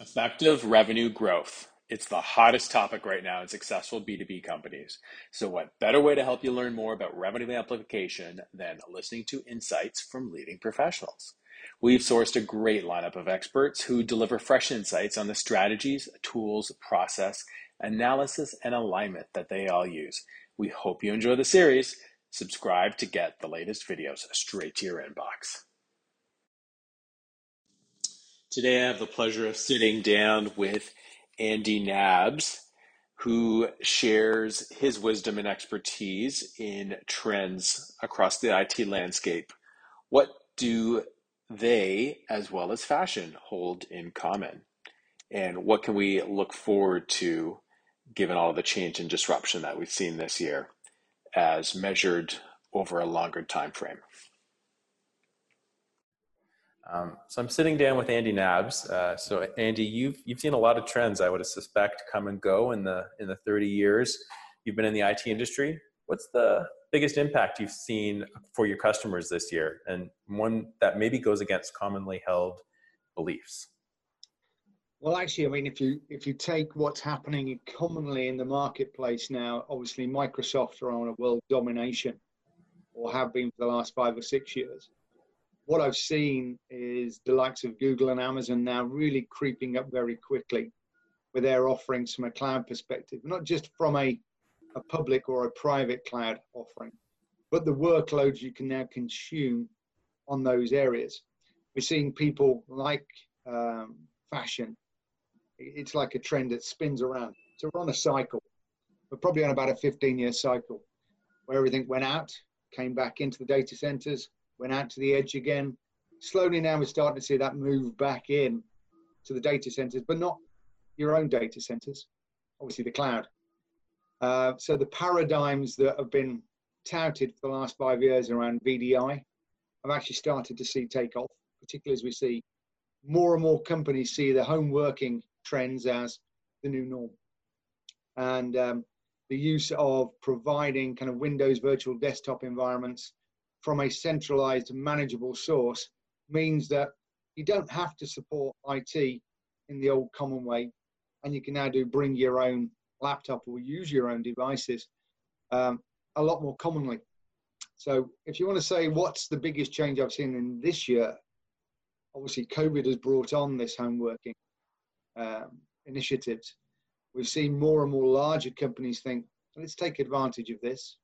Effective revenue growth. It's the hottest topic right now in successful B2B companies. So, what better way to help you learn more about revenue amplification than listening to insights from leading professionals? We've sourced a great lineup of experts who deliver fresh insights on the strategies, tools, process, analysis, and alignment that they all use. We hope you enjoy the series. Subscribe to get the latest videos straight to your inbox. Today, I have the pleasure of sitting down with Andy Nabs, who shares his wisdom and expertise in trends across the IT landscape. What do they, as well as fashion, hold in common? And what can we look forward to given all the change and disruption that we've seen this year as measured over a longer time frame? Um, so I'm sitting down with Andy Nabs. Uh, so Andy, you've you've seen a lot of trends, I would suspect, come and go in the in the 30 years you've been in the IT industry. What's the biggest impact you've seen for your customers this year, and one that maybe goes against commonly held beliefs? Well, actually, I mean, if you if you take what's happening commonly in the marketplace now, obviously Microsoft are on a world domination, or have been for the last five or six years what I've seen is the likes of Google and Amazon now really creeping up very quickly with their offerings from a cloud perspective, not just from a, a public or a private cloud offering, but the workloads you can now consume on those areas. We're seeing people like um, fashion. It's like a trend that spins around. So we're on a cycle. We're probably on about a 15 year cycle where everything went out, came back into the data centers, went out to the edge again. Slowly now we're starting to see that move back in to the data centers, but not your own data centers, obviously the cloud. Uh, so the paradigms that have been touted for the last five years around VDI have actually started to see take off, particularly as we see more and more companies see the home working trends as the new norm. And um, the use of providing kind of Windows virtual desktop environments from a centralized manageable source means that you don't have to support IT in the old common way, and you can now do bring your own laptop or use your own devices um, a lot more commonly. So, if you want to say what's the biggest change I've seen in this year, obviously COVID has brought on this home working um, initiatives. We've seen more and more larger companies think, let's take advantage of this.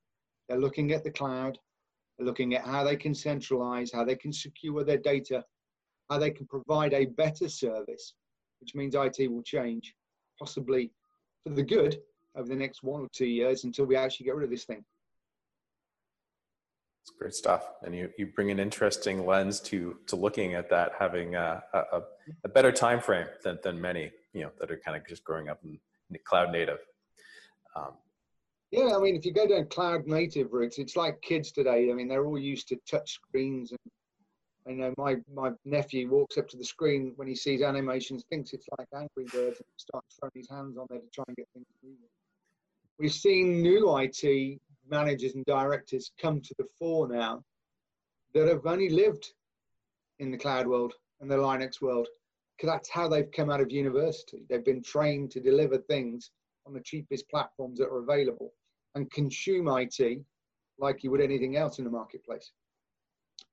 They're looking at the cloud, looking at how they can centralize, how they can secure their data, how they can provide a better service, which means IT will change, possibly for the good over the next one or two years until we actually get rid of this thing. It's great stuff, and you, you bring an interesting lens to to looking at that, having a, a, a better time frame than, than many you know that are kind of just growing up in, cloud native. Um, yeah, I mean, if you go down cloud native routes, it's like kids today. I mean, they're all used to touch screens, and I know my my nephew walks up to the screen when he sees animations, thinks it's like Angry Birds, and starts throwing his hands on there to try and get things moving. We've seen new IT managers and directors come to the fore now that have only lived in the cloud world and the Linux world, because that's how they've come out of university. They've been trained to deliver things on the cheapest platforms that are available and consume IT like you would anything else in the marketplace.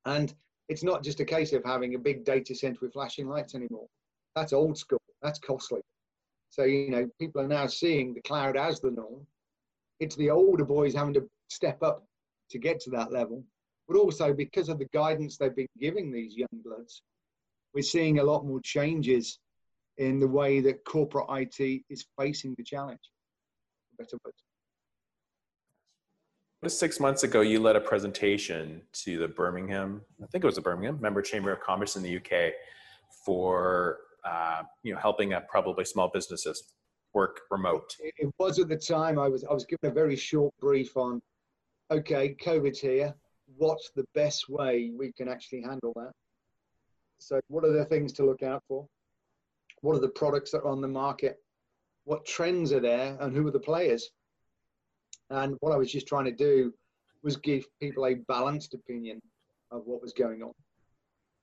And it's not just a case of having a big data center with flashing lights anymore. That's old school. That's costly. So, you know, people are now seeing the cloud as the norm. It's the older boys having to step up to get to that level. But also because of the guidance they've been giving these young bloods, we're seeing a lot more changes in the way that corporate IT is facing the challenge. Better words six months ago, you led a presentation to the Birmingham, I think it was the Birmingham Member Chamber of Commerce in the UK for uh, you know helping uh, probably small businesses work remote. It was at the time I was I was given a very short brief on, okay, COVID's here. What's the best way we can actually handle that? So, what are the things to look out for? What are the products that are on the market? What trends are there, and who are the players? And what I was just trying to do was give people a balanced opinion of what was going on.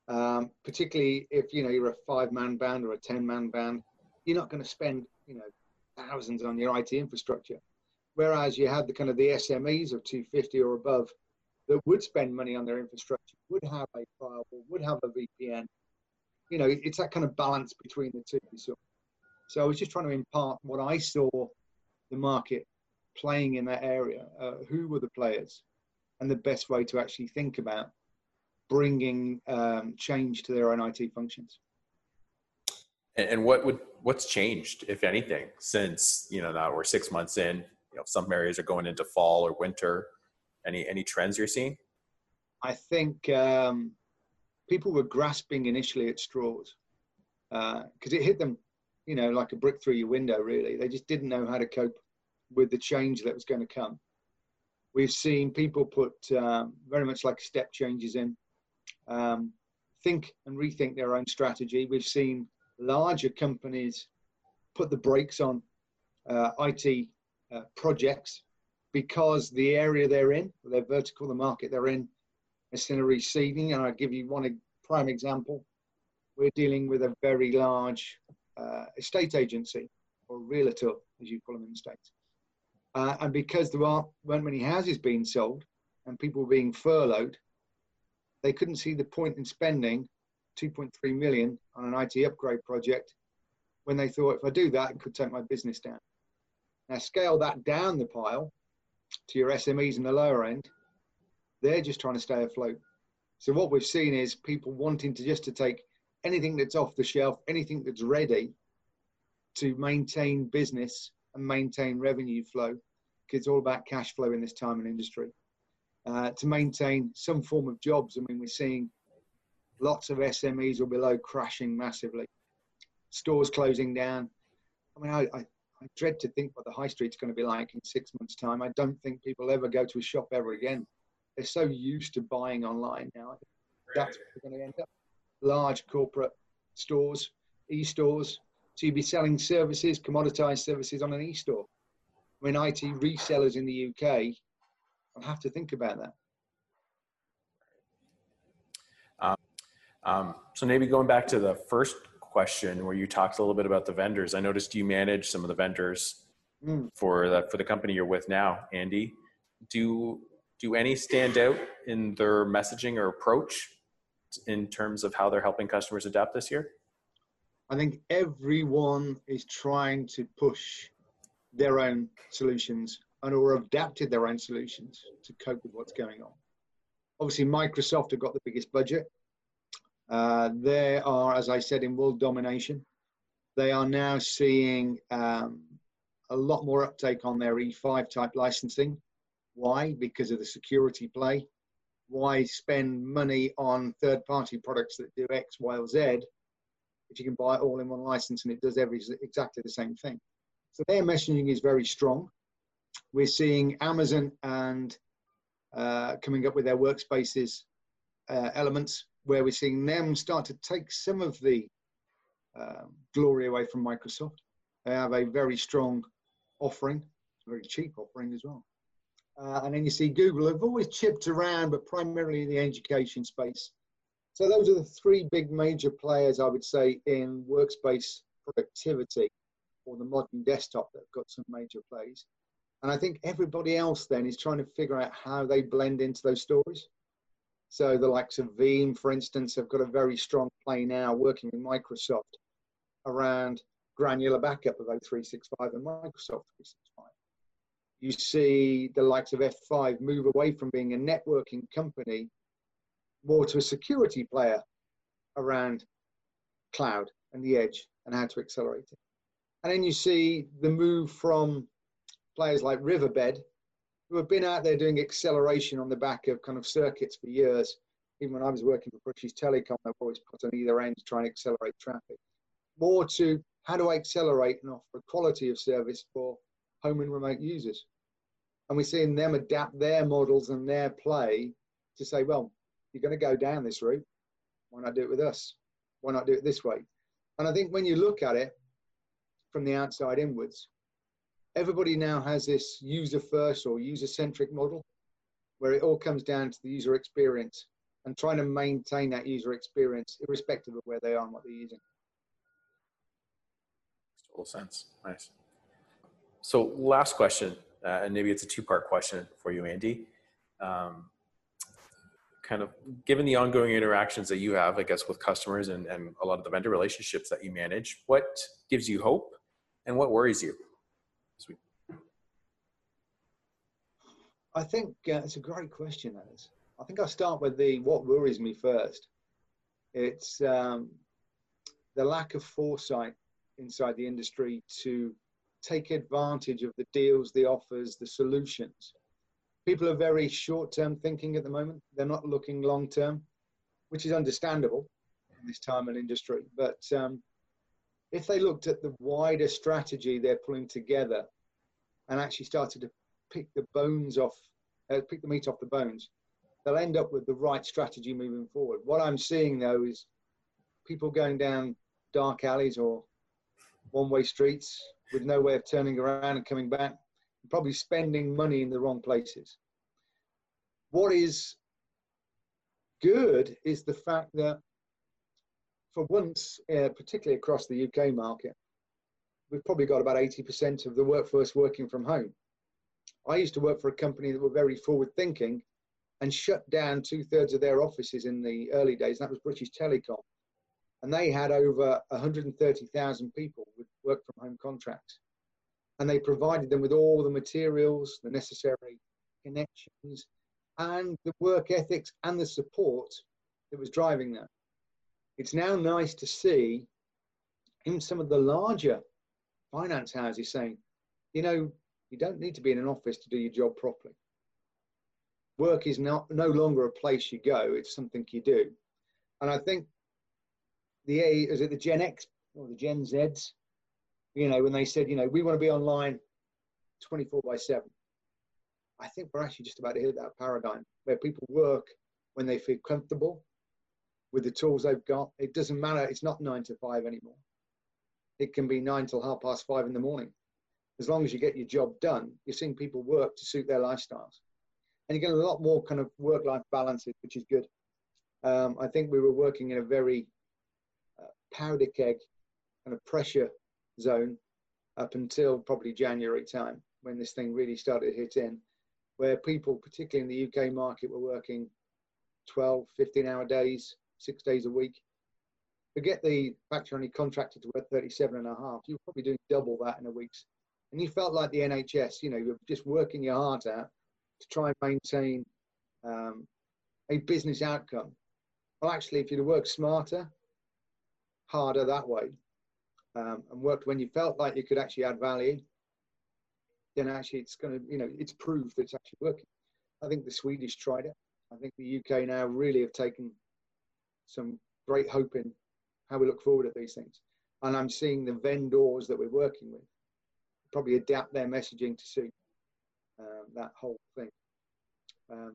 Um, particularly if you know you're a five-man band or a ten-man band, you're not going to spend you know thousands on your IT infrastructure. Whereas you have the kind of the SMEs of 250 or above that would spend money on their infrastructure, would have a firewall, would have a VPN. You know, it's that kind of balance between the two. So, so I was just trying to impart what I saw the market playing in that area. Uh, who were the players, and the best way to actually think about bringing um, change to their own IT functions. And what would what's changed, if anything, since you know now we're six months in? You know, some areas are going into fall or winter. Any any trends you're seeing? I think um, people were grasping initially at straws because uh, it hit them, you know, like a brick through your window. Really, they just didn't know how to cope with the change that was going to come. We've seen people put um, very much like step changes in, um, think and rethink their own strategy. We've seen larger companies put the brakes on uh, IT uh, projects because the area they're in, their vertical, the market they're in, is still receding. And I'll give you one prime example. We're dealing with a very large uh, estate agency or realtor, as you call them in the States. Uh, and because there aren't, weren't many houses being sold and people were being furloughed, they couldn't see the point in spending 2.3 million on an IT upgrade project when they thought if I do that, it could take my business down. Now scale that down the pile to your SMEs in the lower end, they're just trying to stay afloat. So what we've seen is people wanting to just to take anything that's off the shelf, anything that's ready to maintain business and maintain revenue flow, because it's all about cash flow in this time and industry. Uh, to maintain some form of jobs. I mean, we're seeing lots of SMEs or below crashing massively, stores closing down. I mean, I, I, I dread to think what the high street's going to be like in six months' time. I don't think people ever go to a shop ever again. They're so used to buying online now. That's where we're going to end up. Large corporate stores, e-stores. So you'd be selling services, commoditized services on an e-store. I mean, IT resellers in the UK I'll have to think about that. Um, um, so maybe going back to the first question where you talked a little bit about the vendors, I noticed you manage some of the vendors mm. for the for the company you're with now, Andy. Do do any stand out in their messaging or approach in terms of how they're helping customers adapt this year? I think everyone is trying to push their own solutions and or adapted their own solutions to cope with what's going on. Obviously, Microsoft have got the biggest budget. Uh, they are, as I said, in world domination. They are now seeing um, a lot more uptake on their E5 type licensing. Why? Because of the security play. Why spend money on third party products that do X, Y, or Z if you can buy it all in one license and it does every, exactly the same thing? So their messaging is very strong we're seeing Amazon and uh, coming up with their workspaces uh, elements where we're seeing them start to take some of the um, glory away from Microsoft. They have a very strong offering, very cheap offering as well. Uh, and then you see Google have always chipped around, but primarily in the education space. So those are the three big major players, I would say, in workspace productivity or the modern desktop that have got some major plays. And I think everybody else then is trying to figure out how they blend into those stories. So the likes of Veeam, for instance, have got a very strong play now working with Microsoft around granular backup of O365 and Microsoft 365. You see the likes of F5 move away from being a networking company more to a security player around cloud and the edge and how to accelerate it. And then you see the move from players like Riverbed, who have been out there doing acceleration on the back of kind of circuits for years. Even when I was working for British Telecom, I've always put on either end to try and accelerate traffic. More to how do I accelerate and offer quality of service for home and remote users? And we're seeing them adapt their models and their play to say, well, you're going to go down this route. Why not do it with us? Why not do it this way? And I think when you look at it from the outside inwards, everybody now has this user first or user centric model where it all comes down to the user experience and trying to maintain that user experience irrespective of where they are and what they're using. Makes sense. Nice. So last question, uh, and maybe it's a two-part question for you, Andy. Um, kind of given the ongoing interactions that you have, I guess, with customers and, and a lot of the vendor relationships that you manage, what gives you hope and what worries you? Sweet. I think uh, it's a great question, is. I think I'll start with the what worries me first. It's um, the lack of foresight inside the industry to take advantage of the deals, the offers, the solutions. People are very short term thinking at the moment. They're not looking long term, which is understandable in this time and industry. But um, if they looked at the wider strategy they're pulling together and actually started to pick the bones off, uh, pick the meat off the bones, they'll end up with the right strategy moving forward. What I'm seeing though is people going down dark alleys or one way streets with no way of turning around and coming back, probably spending money in the wrong places. What is good is the fact that for once, uh, particularly across the UK market, we've probably got about 80% of the workforce working from home. I used to work for a company that were very forward thinking and shut down two thirds of their offices in the early days. and That was British Telecom and they had over 130,000 people with work from home contracts. And they provided them with all the materials, the necessary connections, and the work ethics and the support that was driving that. It's now nice to see in some of the larger finance houses saying, you know, you don't need to be in an office to do your job properly. Work is not no longer a place you go, it's something you do. And I think the A, is it the Gen X or the Gen Zs? You know, when they said, you know, we want to be online 24 by 7. I think we're actually just about to hit that paradigm where people work when they feel comfortable with the tools they've got. It doesn't matter, it's not nine to five anymore. It can be nine till half past five in the morning. As long as you get your job done, you're seeing people work to suit their lifestyles. And you get a lot more kind of work life balances, which is good. Um, I think we were working in a very powder keg and a pressure zone up until probably January time when this thing really started to hit in, where people, particularly in the UK market, were working 12, 15 hour days, six days a week. Forget the fact you're only contracted to work 37 and a half, you're probably doing double that in a week. And you felt like the NHS, you know, you're just working your heart out to try and maintain um, a business outcome. Well, actually, if you'd worked smarter, harder that way um, and worked when you felt like you could actually add value, then actually it's going to, you know, it's proved that it's actually working. I think the Swedish tried it. I think the UK now really have taken some great hope in how we look forward at these things. And I'm seeing the vendors that we're working with probably adapt their messaging to suit um, that whole thing. Um,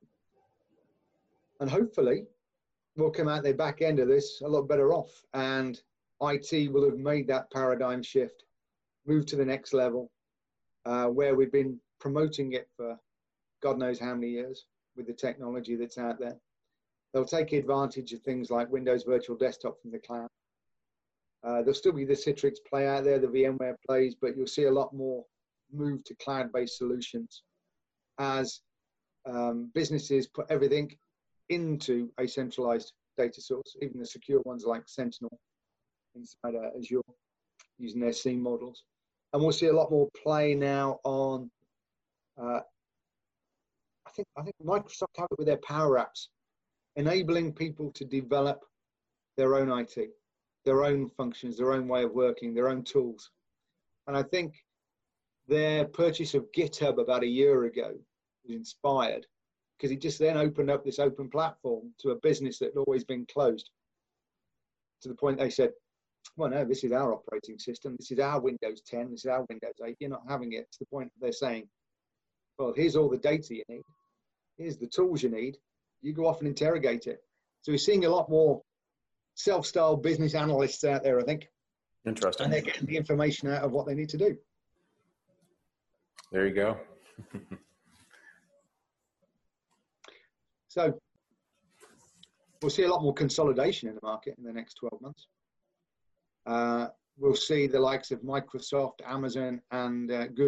and hopefully, will come out the back end of this a lot better off. And IT will have made that paradigm shift, moved to the next level, uh, where we've been promoting it for God knows how many years with the technology that's out there. They'll take advantage of things like Windows Virtual Desktop from the cloud. Uh, there'll still be the Citrix play out there, the VMware plays, but you'll see a lot more move to cloud-based solutions as um, businesses put everything into a centralized data source, even the secure ones like Sentinel inside Azure using their SIEM models. And we'll see a lot more play now on, uh, I think, I think Microsoft have it with their Power Apps, enabling people to develop their own IT, their own functions, their own way of working, their own tools. And I think their purchase of GitHub about a year ago was inspired because it just then opened up this open platform to a business that had always been closed. To the point they said, well, no, this is our operating system. This is our Windows 10. This is our Windows 8. You're not having it. To the point they're saying, well, here's all the data you need. Here's the tools you need. You go off and interrogate it. So we're seeing a lot more self-styled business analysts out there, I think. Interesting. And they're getting the information out of what they need to do. There you go. So we'll see a lot more consolidation in the market in the next 12 months. Uh, we'll see the likes of Microsoft, Amazon, and uh, Google